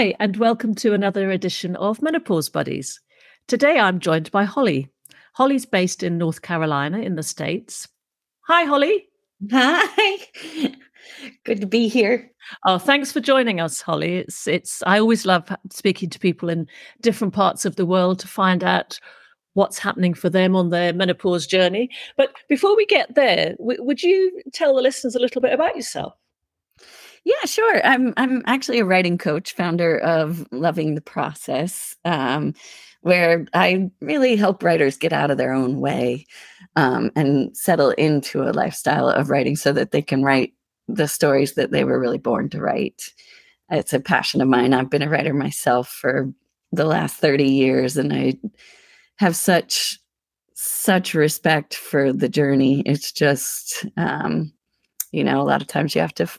Hi, and welcome to another edition of Menopause Buddies. Today I'm joined by Holly. Holly's based in North Carolina in the States. Hi, Holly. Hi. Good to be here. Oh, thanks for joining us, Holly. It's it's I always love speaking to people in different parts of the world to find out what's happening for them on their menopause journey. But before we get there, w- would you tell the listeners a little bit about yourself? Yeah, sure. I'm I'm actually a writing coach, founder of Loving the Process, um, where I really help writers get out of their own way um, and settle into a lifestyle of writing so that they can write the stories that they were really born to write. It's a passion of mine. I've been a writer myself for the last 30 years and I have such such respect for the journey. It's just um, you know, a lot of times you have to f-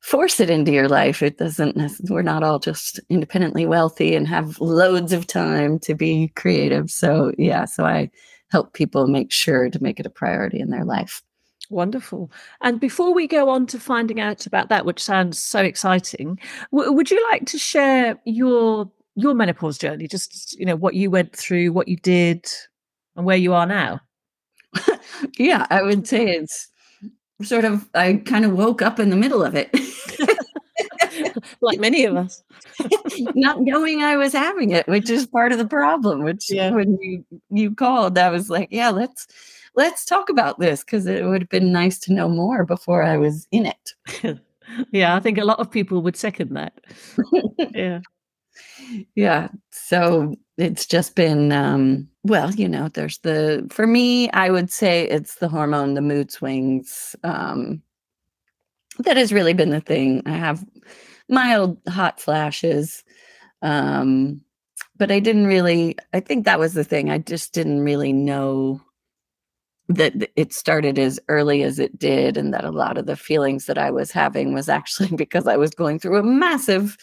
force it into your life. It doesn't, we're not all just independently wealthy and have loads of time to be creative. So, yeah, so I help people make sure to make it a priority in their life. Wonderful. And before we go on to finding out about that, which sounds so exciting, w- would you like to share your your menopause journey? Just you know what you went through, what you did, and where you are now. yeah, I would say it's sort of I kind of woke up in the middle of it. like many of us. Not knowing I was having it, which is part of the problem, which yeah. when you you called, I was like, yeah, let's let's talk about this because it would have been nice to know more before I was in it. yeah, I think a lot of people would second that. yeah. Yeah. So it's just been um well, you know, there's the for me, I would say it's the hormone, the mood swings. Um that has really been the thing. I have mild hot flashes. Um but I didn't really I think that was the thing. I just didn't really know that it started as early as it did and that a lot of the feelings that I was having was actually because I was going through a massive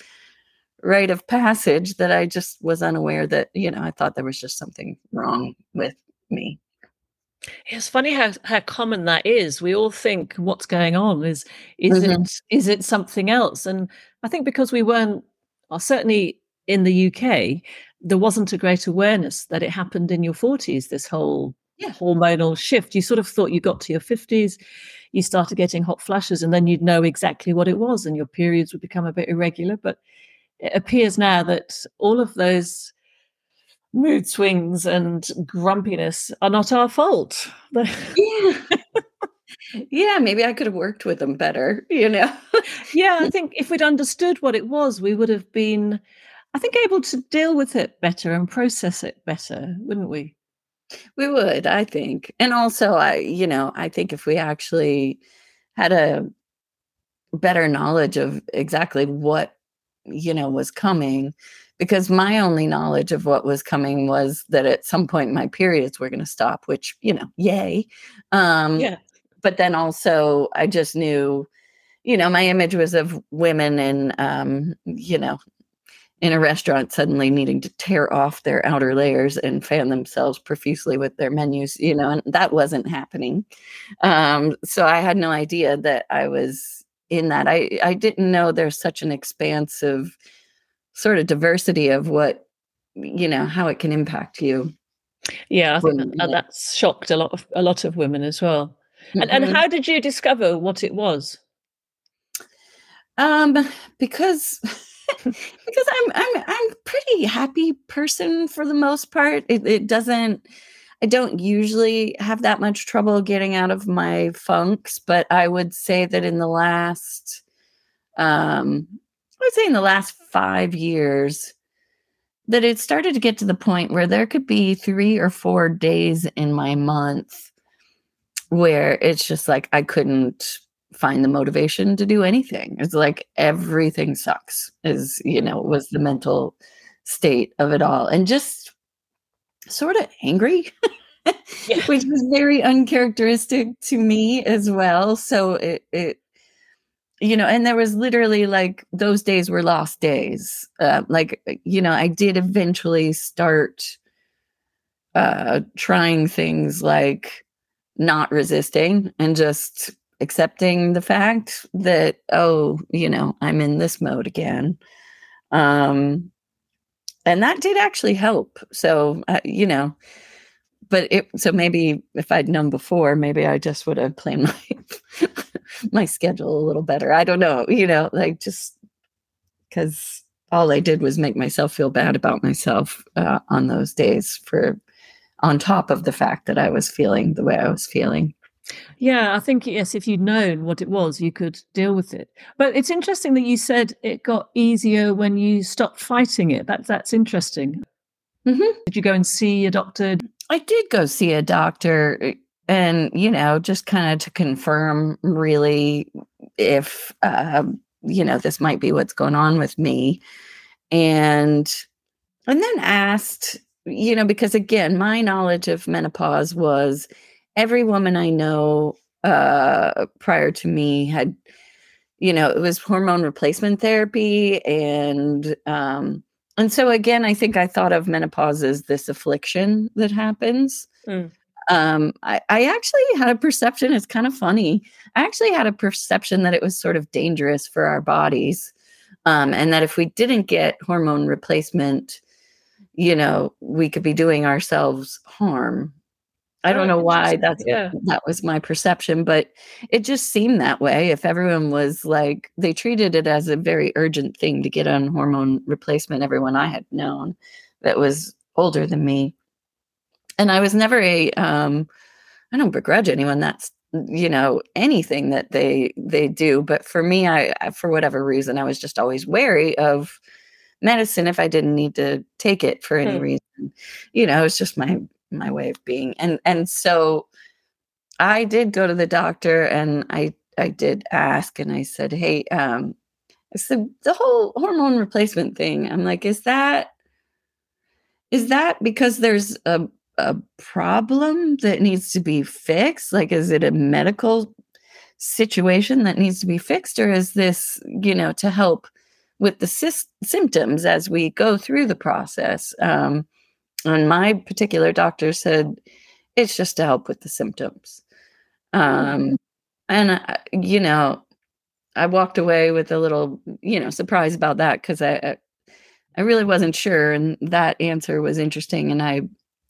rite of passage that I just was unaware that, you know, I thought there was just something wrong with me. It's funny how how common that is. We all think what's going on is is mm-hmm. it is it something else? And I think because we weren't, or certainly in the UK, there wasn't a great awareness that it happened in your forties. This whole yeah. hormonal shift. You sort of thought you got to your fifties, you started getting hot flashes, and then you'd know exactly what it was, and your periods would become a bit irregular. But it appears now that all of those mood swings and grumpiness are not our fault. yeah. yeah, maybe I could have worked with them better, you know. yeah, I think if we'd understood what it was, we would have been I think able to deal with it better and process it better, wouldn't we? We would, I think. And also I, you know, I think if we actually had a better knowledge of exactly what you know was coming because my only knowledge of what was coming was that at some point my periods were going to stop which you know yay. Um yeah. but then also i just knew you know my image was of women in um you know in a restaurant suddenly needing to tear off their outer layers and fan themselves profusely with their menus you know and that wasn't happening. Um so i had no idea that i was in that. I I didn't know there's such an expansive sort of diversity of what you know how it can impact you. Yeah, I think that, that's shocked a lot of a lot of women as well. Mm-hmm. And and mm-hmm. how did you discover what it was? Um, because because I'm I'm I'm pretty happy person for the most part. It, it doesn't I don't usually have that much trouble getting out of my funks, but I would say that in the last, um, I would say in the last five years, that it started to get to the point where there could be three or four days in my month where it's just like I couldn't find the motivation to do anything. It's like everything sucks, is, you know, was the mental state of it all. And just sort of angry, yeah. which was very uncharacteristic to me as well. So it, it, you know, and there was literally like those days were lost days. Uh, like, you know, I did eventually start uh, trying things like not resisting and just accepting the fact that, oh, you know, I'm in this mode again. Um, and that did actually help. So, uh, you know, but it, so maybe if I'd known before, maybe I just would have planned my, my schedule a little better. I don't know, you know, like just because all I did was make myself feel bad about myself uh, on those days for on top of the fact that I was feeling the way I was feeling. Yeah, I think yes, if you'd known what it was, you could deal with it. But it's interesting that you said it got easier when you stopped fighting it. That's that's interesting. Mm-hmm. Did you go and see a doctor? I did go see a doctor, and you know, just kind of to confirm really if uh, you know this might be what's going on with me, and and then asked, you know, because again, my knowledge of menopause was every woman I know uh, prior to me had, you know, it was hormone replacement therapy, and um, and so again, I think I thought of menopause as this affliction that happens. Mm. Um, I, I actually had a perception. It's kind of funny. I actually had a perception that it was sort of dangerous for our bodies, um, and that if we didn't get hormone replacement, you know, we could be doing ourselves harm. I don't know why that's yeah. that was my perception, but it just seemed that way. If everyone was like they treated it as a very urgent thing to get on hormone replacement, everyone I had known that was older than me. And I was never a um I don't begrudge anyone that's you know anything that they they do, but for me I for whatever reason I was just always wary of medicine if I didn't need to take it for any hmm. reason. You know, it's just my my way of being and and so i did go to the doctor and i i did ask and i said hey um said the whole hormone replacement thing i'm like is that is that because there's a a problem that needs to be fixed? Like is it a medical situation that needs to be fixed or is this you know to help with the sy- symptoms as we go through the process? Um and my particular doctor said it's just to help with the symptoms. Um, and, uh, you know, I walked away with a little, you know, surprise about that because I, I really wasn't sure. And that answer was interesting. And I,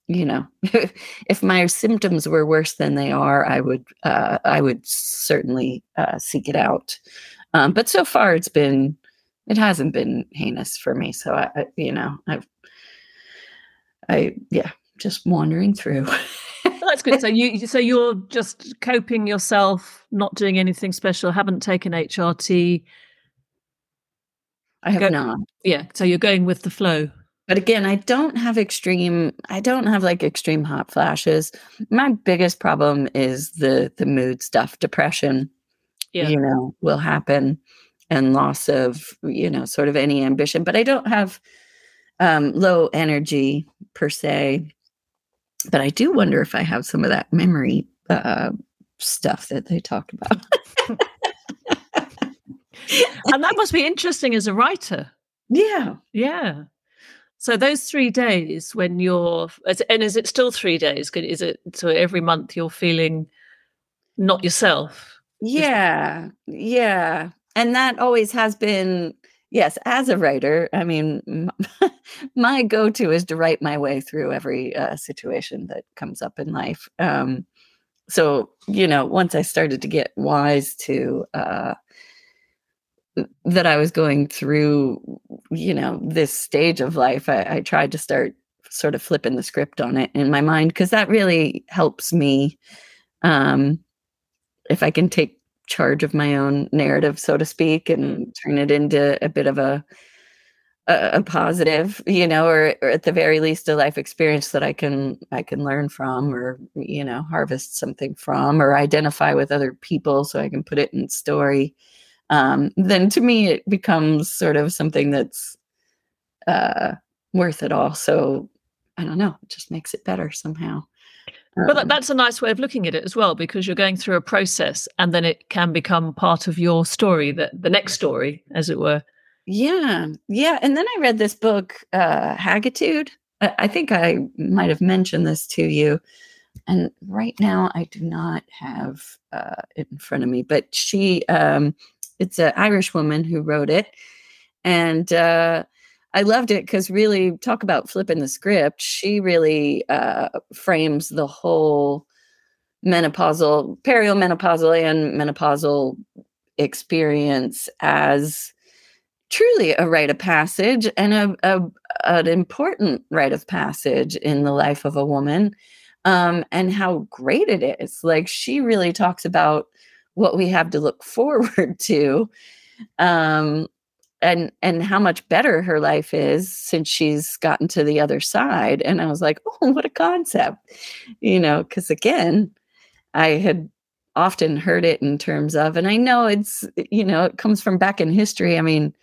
you know, if my symptoms were worse than they are, I would, uh, I would certainly uh, seek it out. Um, but so far, it's been, it hasn't been heinous for me. So I, I you know, I've I yeah, just wandering through. That's good. So you so you're just coping yourself, not doing anything special, haven't taken HRT. I have Go, not. Yeah. So you're going with the flow. But again, I don't have extreme I don't have like extreme hot flashes. My biggest problem is the the mood stuff, depression. Yeah. You know, will happen and loss of, you know, sort of any ambition, but I don't have um, low energy per se. But I do wonder if I have some of that memory uh, stuff that they talk about. and that must be interesting as a writer. Yeah. Yeah. So those three days when you're, and is it still three days? Is it so every month you're feeling not yourself? Yeah. Yeah. And that always has been yes, as a writer, I mean, my go to is to write my way through every uh, situation that comes up in life. Um, so, you know, once I started to get wise to uh, that I was going through, you know, this stage of life, I, I tried to start sort of flipping the script on it in my mind because that really helps me. Um, if I can take charge of my own narrative, so to speak, and mm. turn it into a bit of a a, a positive, you know, or, or, at the very least a life experience that I can I can learn from, or you know, harvest something from, or identify with other people so I can put it in story. Um, then to me, it becomes sort of something that's uh, worth it all. So I don't know, it just makes it better somehow. But um, that's a nice way of looking at it as well, because you're going through a process and then it can become part of your story, the, the next story, as it were. Yeah. Yeah. And then I read this book, uh, Hagitude. I, I think I might have mentioned this to you. And right now I do not have uh, it in front of me, but she, um, it's an Irish woman who wrote it. and uh, I loved it because really talk about flipping the script. She really uh, frames the whole menopausal, perimenopausal, and menopausal experience as truly a rite of passage and a, a an important rite of passage in the life of a woman um, and how great it is like she really talks about what we have to look forward to um, and and how much better her life is since she's gotten to the other side and i was like oh what a concept you know because again i had often heard it in terms of and i know it's you know it comes from back in history i mean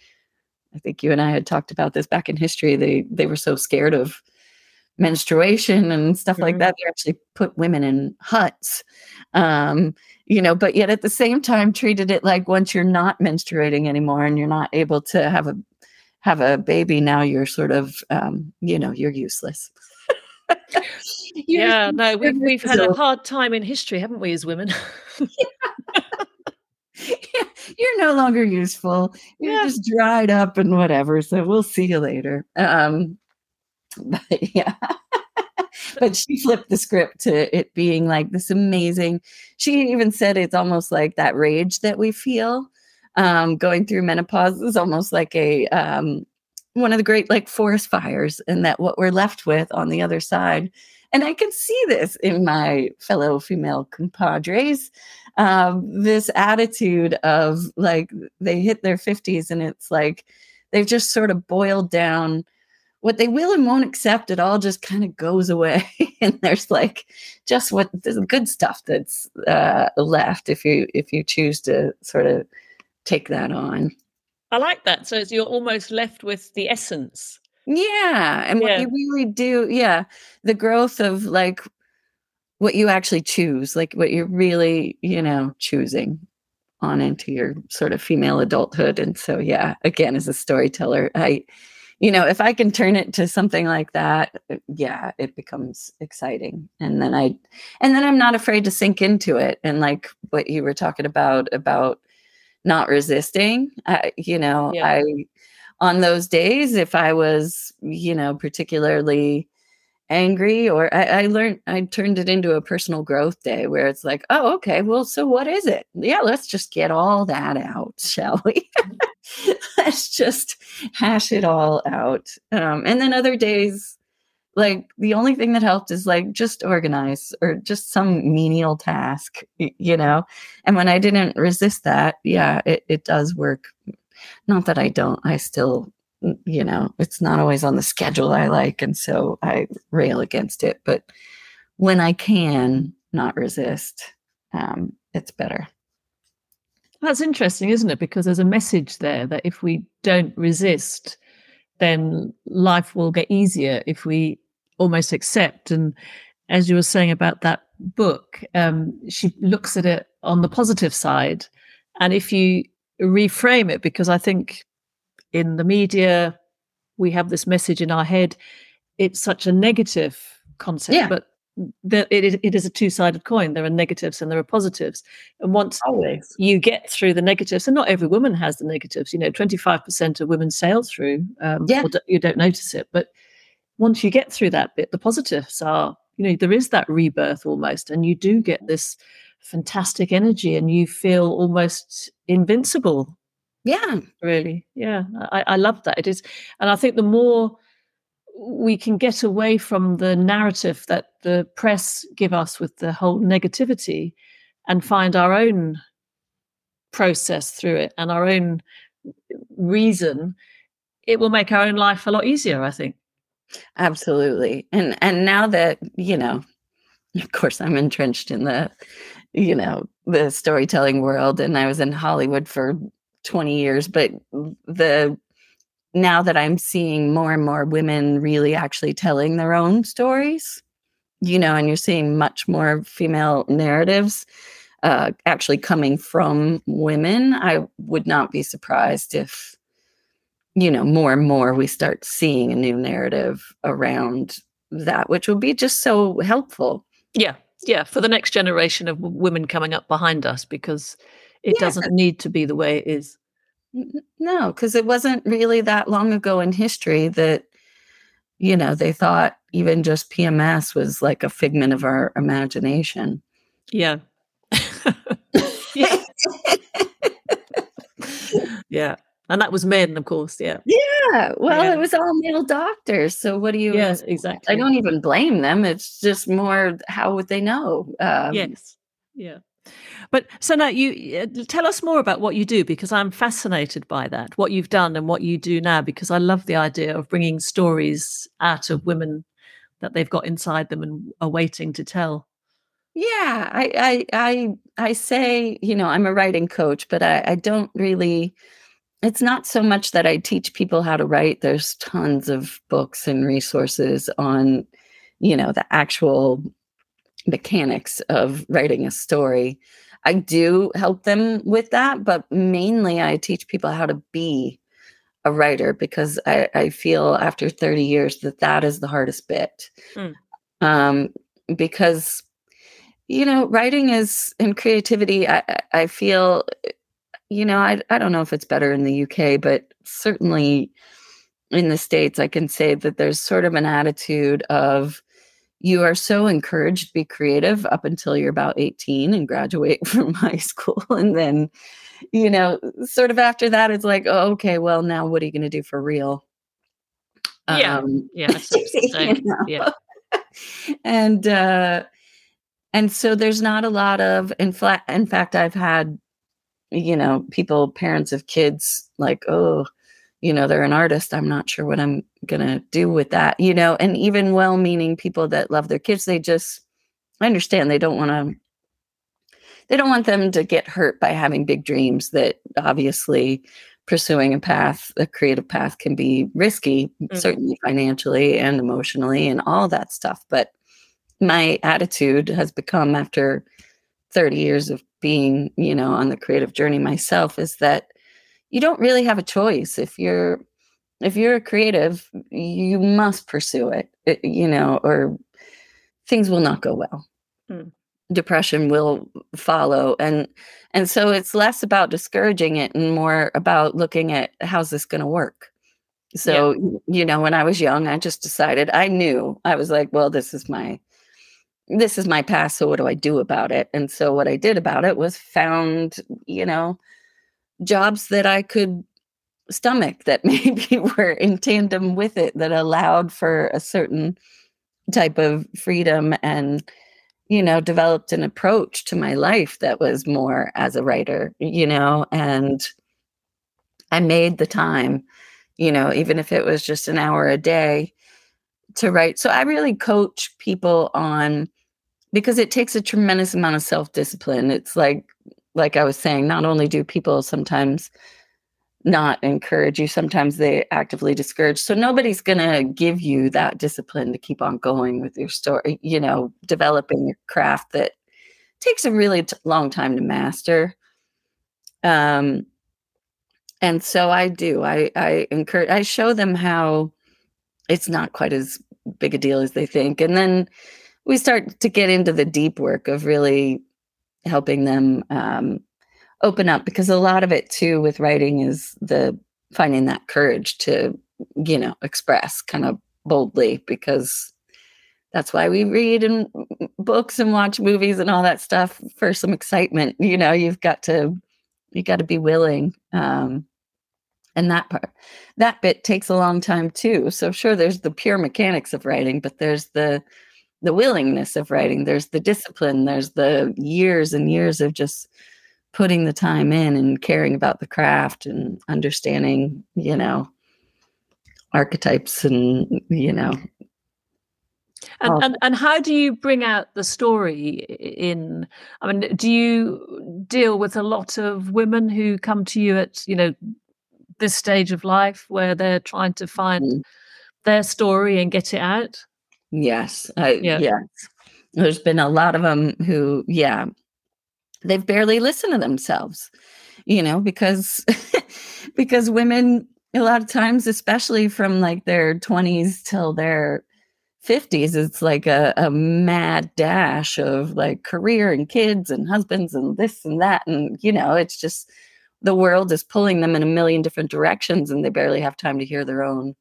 I think you and I had talked about this back in history. They they were so scared of menstruation and stuff mm-hmm. like that. They actually put women in huts, um, you know. But yet at the same time, treated it like once you're not menstruating anymore and you're not able to have a have a baby, now you're sort of, um, you know, you're useless. yeah, no, we've we've had a hard time in history, haven't we, as women? Yeah, you're no longer useful. You're yeah. just dried up and whatever. So we'll see you later. Um, but yeah. But she flipped the script to it being like this amazing. She even said it's almost like that rage that we feel um, going through menopause is almost like a um, one of the great like forest fires, and that what we're left with on the other side. And I can see this in my fellow female compadres um, this attitude of like they hit their 50s and it's like they've just sort of boiled down what they will and won't accept it all just kind of goes away and there's like just what there's good stuff that's uh, left if you if you choose to sort of take that on i like that so you're almost left with the essence yeah and yeah. what you really do yeah the growth of like what you actually choose, like what you're really, you know, choosing on into your sort of female adulthood. And so, yeah, again, as a storyteller, I, you know, if I can turn it to something like that, uh, yeah, it becomes exciting. And then I, and then I'm not afraid to sink into it. And like what you were talking about, about not resisting, I, you know, yeah. I, on those days, if I was, you know, particularly, angry or I, I, learned i turned it into a personal growth day where it's like oh okay well so what is it? Yeah let's just get all that out shall we? Let's just hash it all out. Um, and then other days like the only thing that helped is like just organize or just some menial task you know? And when i didn't resist that yeah it, it does work. Not that i don't i still you know, it's not always on the schedule I like. And so I rail against it. But when I can not resist, um, it's better. That's interesting, isn't it? Because there's a message there that if we don't resist, then life will get easier if we almost accept. And as you were saying about that book, um, she looks at it on the positive side. And if you reframe it, because I think in the media, we have this message in our head. It's such a negative concept, yeah. but the, it, is, it is a two-sided coin. There are negatives and there are positives. And once Always. you get through the negatives, and not every woman has the negatives. You know, twenty-five percent of women sail through. Um, yeah. you don't notice it, but once you get through that bit, the positives are. You know, there is that rebirth almost, and you do get this fantastic energy, and you feel almost invincible yeah. Really. Yeah. I, I love that. It is. And I think the more we can get away from the narrative that the press give us with the whole negativity and find our own process through it and our own reason, it will make our own life a lot easier, I think. Absolutely. And and now that, you know, of course I'm entrenched in the, you know, the storytelling world and I was in Hollywood for 20 years, but the now that I'm seeing more and more women really actually telling their own stories, you know, and you're seeing much more female narratives uh, actually coming from women, I would not be surprised if, you know, more and more we start seeing a new narrative around that, which will be just so helpful. Yeah. Yeah. For the next generation of women coming up behind us, because it yeah. doesn't need to be the way it is. no, because it wasn't really that long ago in history that, you know, they thought even just PMS was like a figment of our imagination. Yeah. yeah. yeah. And that was men, of course. Yeah. Yeah. Well, yeah. it was all male doctors. So what do you? Yes, exactly. I don't even blame them. It's just more how would they know? Um, yes. Yeah. But so now you uh, tell us more about what you do because I'm fascinated by that, what you've done and what you do now, because I love the idea of bringing stories out of women that they've got inside them and are waiting to tell. Yeah, I I I, I say, you know, I'm a writing coach, but I, I don't really it's not so much that I teach people how to write. There's tons of books and resources on, you know, the actual mechanics of writing a story. I do help them with that, but mainly I teach people how to be a writer because I, I feel after 30 years that that is the hardest bit. Mm. Um, because, you know, writing is and creativity, I, I feel, you know, I, I don't know if it's better in the UK, but certainly in the States, I can say that there's sort of an attitude of, you are so encouraged to be creative up until you're about 18 and graduate from high school. And then you know sort of after that it's like oh, okay well now what are you going to do for real? Yeah. Um, yeah. know? yeah and uh and so there's not a lot of in, flat, in fact i've had you know people parents of kids like oh you know they're an artist i'm not sure what i'm gonna do with that you know and even well-meaning people that love their kids they just i understand they don't want to they don't want them to get hurt by having big dreams that obviously pursuing a path a creative path can be risky mm-hmm. certainly financially and emotionally and all that stuff but my attitude has become after 30 years of being you know on the creative journey myself is that you don't really have a choice. If you're if you're a creative you must pursue it, it you know or things will not go well. Hmm. depression will follow. And and so it's less about discouraging it and more about looking at how's this going to work. So yeah. you know when i was young i just decided i knew i was like well this is my this is my past so what do i do about it? And so what i did about it was found you know jobs that I could stomach that maybe were in tandem with it that allowed for a certain type of freedom and you know developed an approach to my life that was more as a writer you know and i made the time you know even if it was just an hour a day to write. So i really coach people on because it takes a tremendous amount of self-discipline. It's like like I was saying, not only do people sometimes not encourage you, sometimes they actively discourage. So nobody's going to give you that discipline to keep on going with your story, you know, developing your craft that takes a really t- long time to master. Um, and so I do. I I encourage. I show them how it's not quite as big a deal as they think, and then we start to get into the deep work of really helping them um, open up because a lot of it too with writing is the finding that courage to you know express kind of boldly because that's why we read and books and watch movies and all that stuff for some excitement you know you've got to you got to be willing um and that part that bit takes a long time too. So sure there's the pure mechanics of writing but there's the the willingness of writing there's the discipline there's the years and years of just putting the time in and caring about the craft and understanding you know archetypes and you know and, and and how do you bring out the story in i mean do you deal with a lot of women who come to you at you know this stage of life where they're trying to find mm-hmm. their story and get it out Yes. I, yeah. Yes. There's been a lot of them who, yeah, they've barely listened to themselves, you know, because because women a lot of times, especially from like their 20s till their 50s, it's like a, a mad dash of like career and kids and husbands and this and that. And, you know, it's just the world is pulling them in a million different directions and they barely have time to hear their own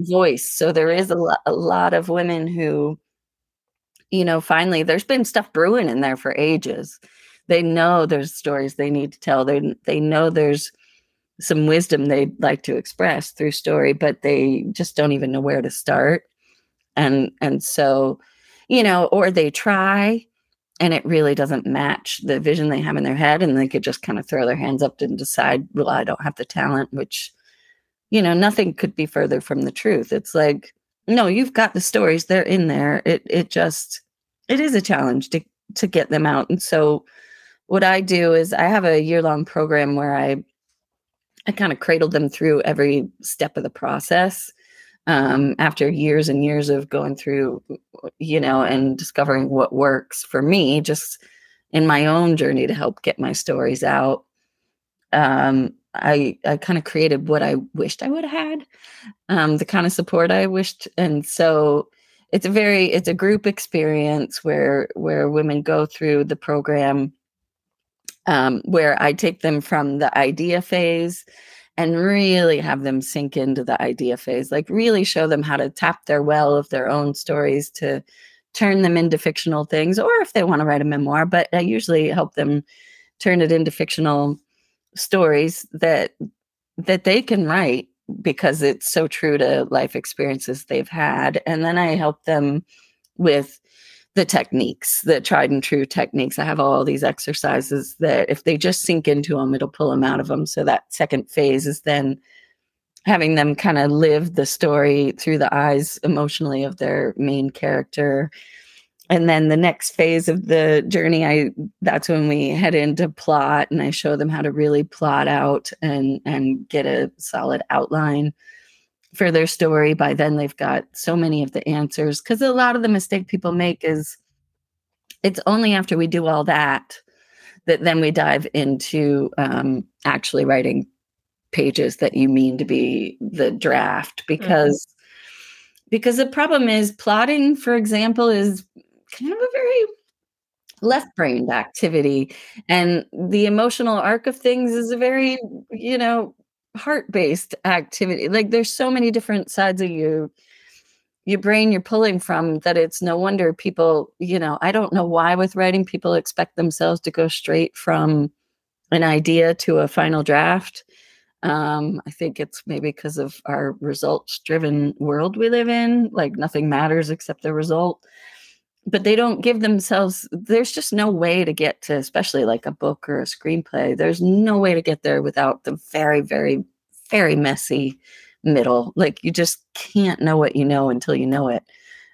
voice. So there is a lot a lot of women who you know, finally there's been stuff brewing in there for ages. They know there's stories they need to tell. They they know there's some wisdom they'd like to express through story, but they just don't even know where to start. And and so, you know, or they try and it really doesn't match the vision they have in their head and they could just kind of throw their hands up and decide, well, I don't have the talent, which you know, nothing could be further from the truth. It's like, no, you've got the stories, they're in there. It it just it is a challenge to to get them out. And so what I do is I have a year-long program where I I kind of cradled them through every step of the process. Um, after years and years of going through, you know, and discovering what works for me, just in my own journey to help get my stories out. Um, I I kind of created what I wished I would have had, um, the kind of support I wished, and so it's a very it's a group experience where where women go through the program, um, where I take them from the idea phase and really have them sink into the idea phase, like really show them how to tap their well of their own stories to turn them into fictional things, or if they want to write a memoir. But I usually help them turn it into fictional stories that that they can write because it's so true to life experiences they've had and then i help them with the techniques the tried and true techniques. I have all these exercises that if they just sink into them it'll pull them out of them so that second phase is then having them kind of live the story through the eyes emotionally of their main character and then the next phase of the journey i that's when we head into plot and i show them how to really plot out and and get a solid outline for their story by then they've got so many of the answers because a lot of the mistake people make is it's only after we do all that that then we dive into um, actually writing pages that you mean to be the draft mm-hmm. because mm-hmm. because the problem is plotting for example is kind of a very left brained activity and the emotional arc of things is a very you know heart based activity. Like there's so many different sides of you your brain you're pulling from that it's no wonder people you know i don't know why with writing people expect themselves to go straight from an idea to a final draft. Um, i think it's maybe because of our results driven world we live in. Like nothing matters except the result but they don't give themselves there's just no way to get to especially like a book or a screenplay. There's no way to get there without the very very very messy middle. Like you just can't know what you know until you know it.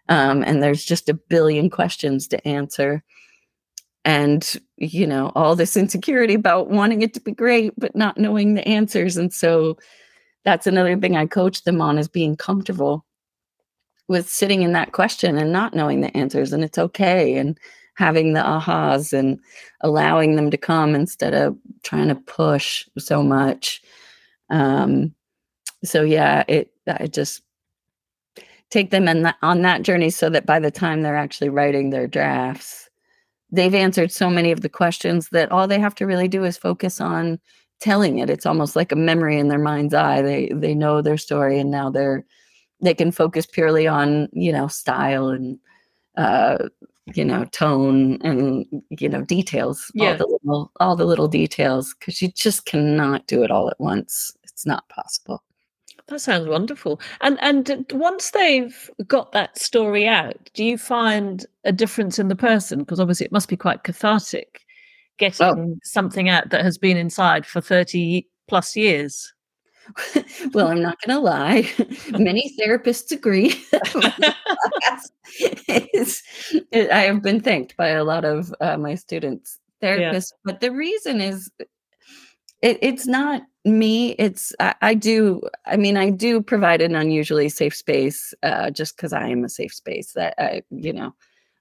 Um, and there's just a billion questions to answer. And you know all this insecurity about wanting it to be great but not knowing the answers. And so that's another thing i coach them on is being comfortable with sitting in that question and not knowing the answers and it's okay and having the ahas and allowing them to come instead of trying to push so much. Um so yeah it i just take them in that, on that journey so that by the time they're actually writing their drafts they've answered so many of the questions that all they have to really do is focus on telling it. It's almost like a memory in their mind's eye. They they know their story and now they're they can focus purely on you know style and uh you know tone and you know details yeah. all the little all the little details because you just cannot do it all at once. It's not possible. That sounds wonderful. And and once they've got that story out do you find a difference in the person? Because obviously it must be quite cathartic getting oh. something out that has been inside for 30 plus years well, I'm not going to lie. Many therapists agree. I have been thanked by a lot of uh, my students, therapists. Yeah. But the reason is it, it's not me. It's, I, I, do, I mean, I do provide an unusually safe space uh, just because I am a safe space that I, you know,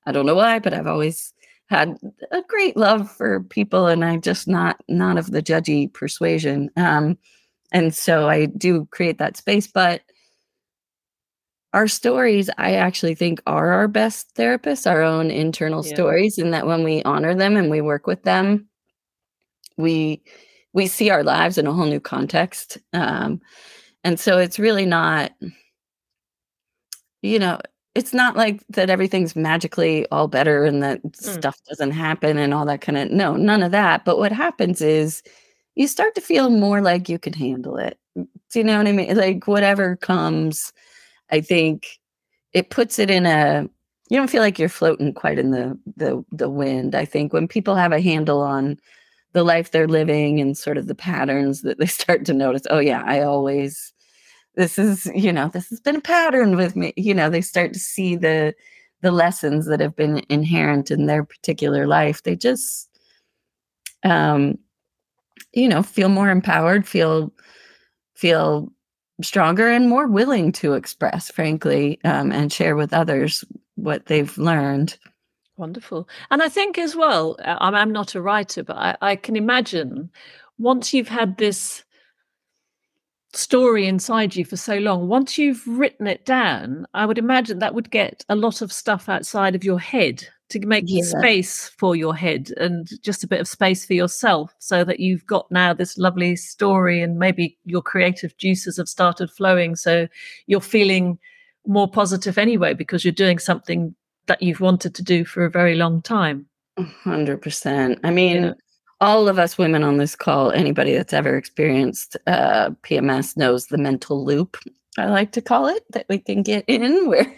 I don't know why, but I've always had a great love for people and I'm just not, not of the judgy persuasion. Um, and so I do create that space. But our stories, I actually think, are our best therapists, our own internal yeah. stories, and that when we honor them and we work with them, we we see our lives in a whole new context. Um, and so it's really not, you know, it's not like that everything's magically all better and that mm. stuff doesn't happen and all that kind of no, none of that. But what happens is you start to feel more like you can handle it. Do you know what I mean? Like whatever comes, I think it puts it in a you don't feel like you're floating quite in the the the wind. I think when people have a handle on the life they're living and sort of the patterns that they start to notice, oh yeah, I always this is, you know, this has been a pattern with me. You know, they start to see the the lessons that have been inherent in their particular life. They just um you know, feel more empowered, feel feel stronger and more willing to express, frankly, um, and share with others what they've learned. Wonderful. And I think as well, uh, I'm, I'm not a writer, but I, I can imagine once you've had this story inside you for so long, once you've written it down, I would imagine that would get a lot of stuff outside of your head to make yeah. space for your head and just a bit of space for yourself so that you've got now this lovely story and maybe your creative juices have started flowing so you're feeling more positive anyway because you're doing something that you've wanted to do for a very long time 100% i mean yeah. all of us women on this call anybody that's ever experienced uh, pms knows the mental loop I like to call it, that we can get in where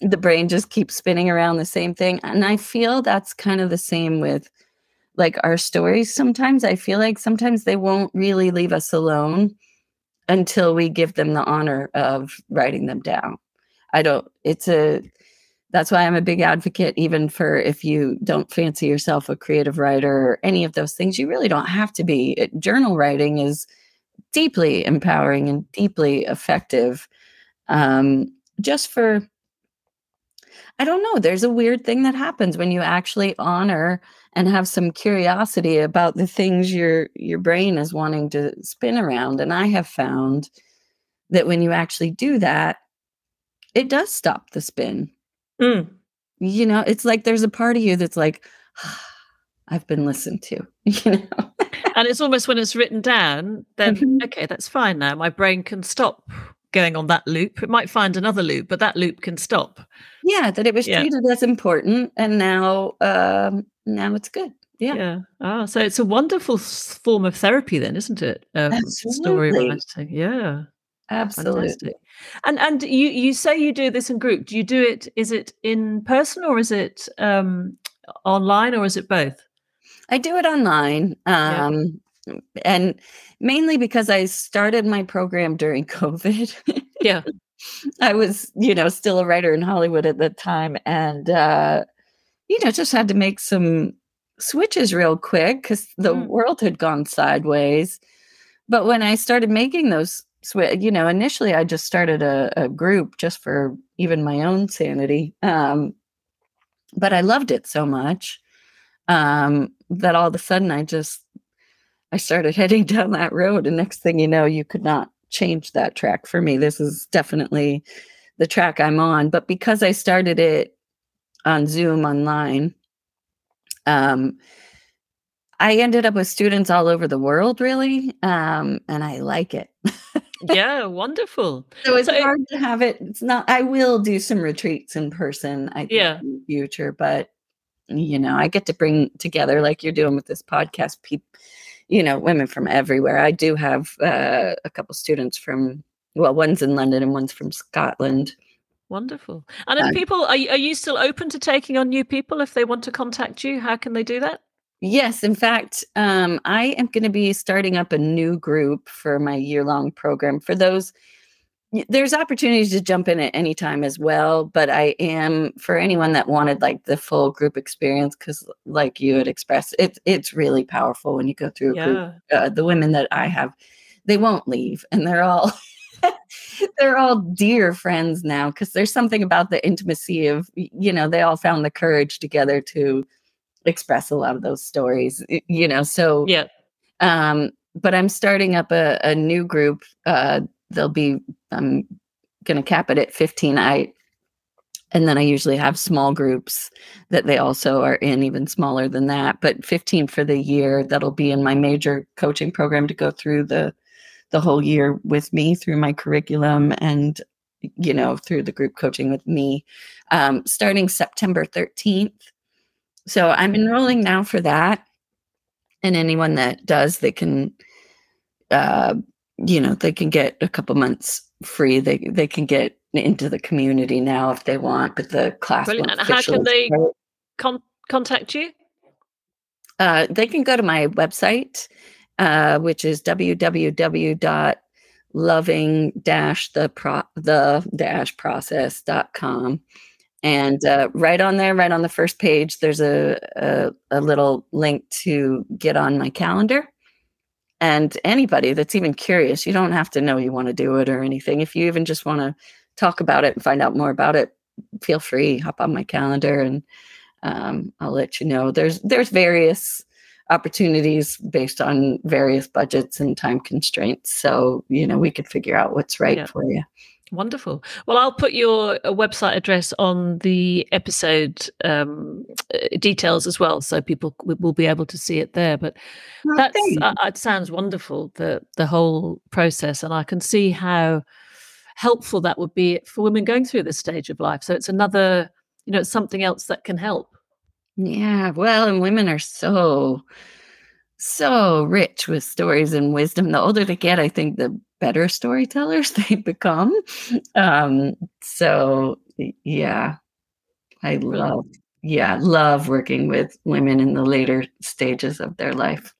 the brain just keeps spinning around the same thing. And I feel that's kind of the same with like our stories. Sometimes I feel like sometimes they won't really leave us alone until we give them the honor of writing them down. I don't, it's a, that's why I'm a big advocate, even for if you don't fancy yourself a creative writer or any of those things, you really don't have to be. It, journal writing is deeply empowering and deeply effective um, just for i don't know there's a weird thing that happens when you actually honor and have some curiosity about the things your your brain is wanting to spin around. And i have found that when you actually do that it does stop the spin. Mm. you know it's like there's a part of you that's like ah, i've been listened to you know and it's almost when it's written down, then mm-hmm. okay, that's fine now. My brain can stop going on that loop. It might find another loop, but that loop can stop. Yeah, that it was yeah. treated as important, and now um, now it's good. Yeah. Yeah. Oh, so it's a wonderful form of therapy, then, isn't it? Um, story writing. Yeah. Absolutely. Fantastic. And and you you say you do this in group. Do you do it? Is it in person or is it um, online or is it both? I do it online. Um, yeah. And mainly because I started my program during COVID. yeah. I was, you know, still a writer in Hollywood at the time and, uh, you know, just had to make some switches real quick because the mm. world had gone sideways. But when I started making those switch, you know, initially I just started a, a group just for even my own sanity. Um, but I loved it so much um, that all of a sudden I just I started heading down that road, and next thing you know, you could not change that track for me. This is definitely the track I'm on, but because I started it on Zoom online, um, I ended up with students all over the world, really, um, and I like it. yeah, wonderful. So it's so hard to have it. It's not. I will do some retreats in person. I think yeah. in the future, but you know i get to bring together like you're doing with this podcast people you know women from everywhere. I do have uh, a couple students from well one's in london and one's from scotland. Wonderful. And if people are, are you still open to taking on new people if they want to contact you? How can they do that? Yes in fact um, i am going to be starting up a new group for my year-long program. For those there's opportunities to jump in at any time as well but i am for anyone that wanted like the full group experience because like you had expressed it's it's really powerful when you go through yeah. group, uh, the women that i have they won't leave and they're all they're all dear friends now because there's something about the intimacy of you know they all found the courage together to express a lot of those stories you know so yeah um but i'm starting up a, a new group uh they'll be i'm going to cap it at 15 i and then I usually have small groups that they also are in, even smaller than that. But 15 for the year, that'll be in my major coaching program to go through the the whole year with me through my curriculum and you know through the group coaching with me um, starting september 13th so i'm enrolling now for that and anyone that does they can uh, you know they can get a couple months free. They they can get into the community now if they want but the class Brilliant. and how can they con- contact you? Uh, they can go to my website uh, which is www.loving dash the pro the dash process.com and uh, right on there right on the first page there's a, a, a little link to get on my calendar and anybody that's even curious you don't have to know you want to do it or anything if you even just want to talk about it and find out more about it feel free hop on my calendar and um, i'll let you know there's there's various opportunities based on various budgets and time constraints. So, you know, we could figure out what's right yeah. for you. Wonderful. Well, I'll put your uh, website address on the episode um, uh, details as well, so people will be able to see it there. But well, that's uh, it sounds wonderful the the whole process, and I can see how helpful that would be for women going through this stage of life. So it's another, you know, it's something else that can help. Yeah, well, and women are so so rich with stories and wisdom. The older they get, I think the better storytellers they become. Um, so yeah, I love yeah, love working with women in the later stages of their life.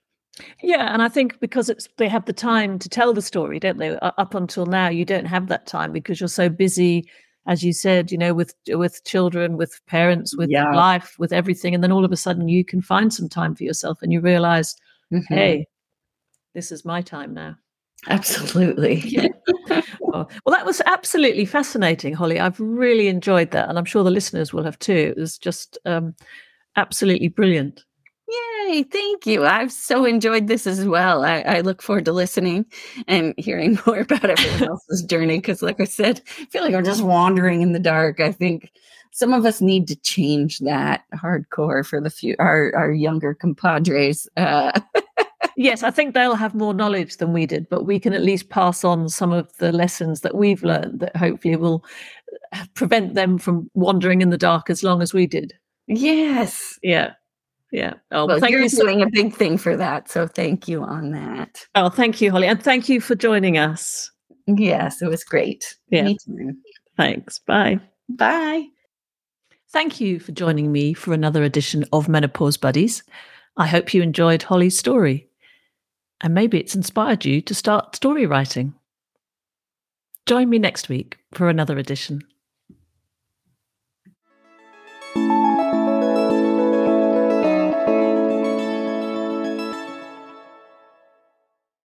Yeah, and I think because it's they have the time to tell the story, don't they? Up until now, you don't have that time because you're so busy as you said, you know, with with children, with parents, with yeah. life, with everything, and then all of a sudden you can find some time for yourself, and you realize, mm-hmm. hey, this is my time now. Absolutely. yeah. well, well, that was absolutely fascinating, Holly. I've really enjoyed that, and I'm sure the listeners will have too. It was just um, absolutely brilliant. Yay, thank you. I've so enjoyed this as well. I, I look forward to listening and hearing more about everyone else's journey because, like I said, I feel like I'm just wandering in the dark. I think some of us need to change that hardcore for the few our, our younger compadres. Uh, yes, I think they'll have more knowledge than we did, but we can at least pass on some of the lessons that we've learned that hopefully will uh, prevent them from wandering in the dark as long as we did. Yes. Yeah. Yeah. Oh, well, thank you're you so- doing a big thing for that. So thank you on that. Oh, thank you, Holly. And thank you for joining us. Yes, it was great. Yeah. Anytime. Thanks. Bye. Bye. Thank you for joining me for another edition of Menopause Buddies. I hope you enjoyed Holly's story. And maybe it's inspired you to start story writing. Join me next week for another edition.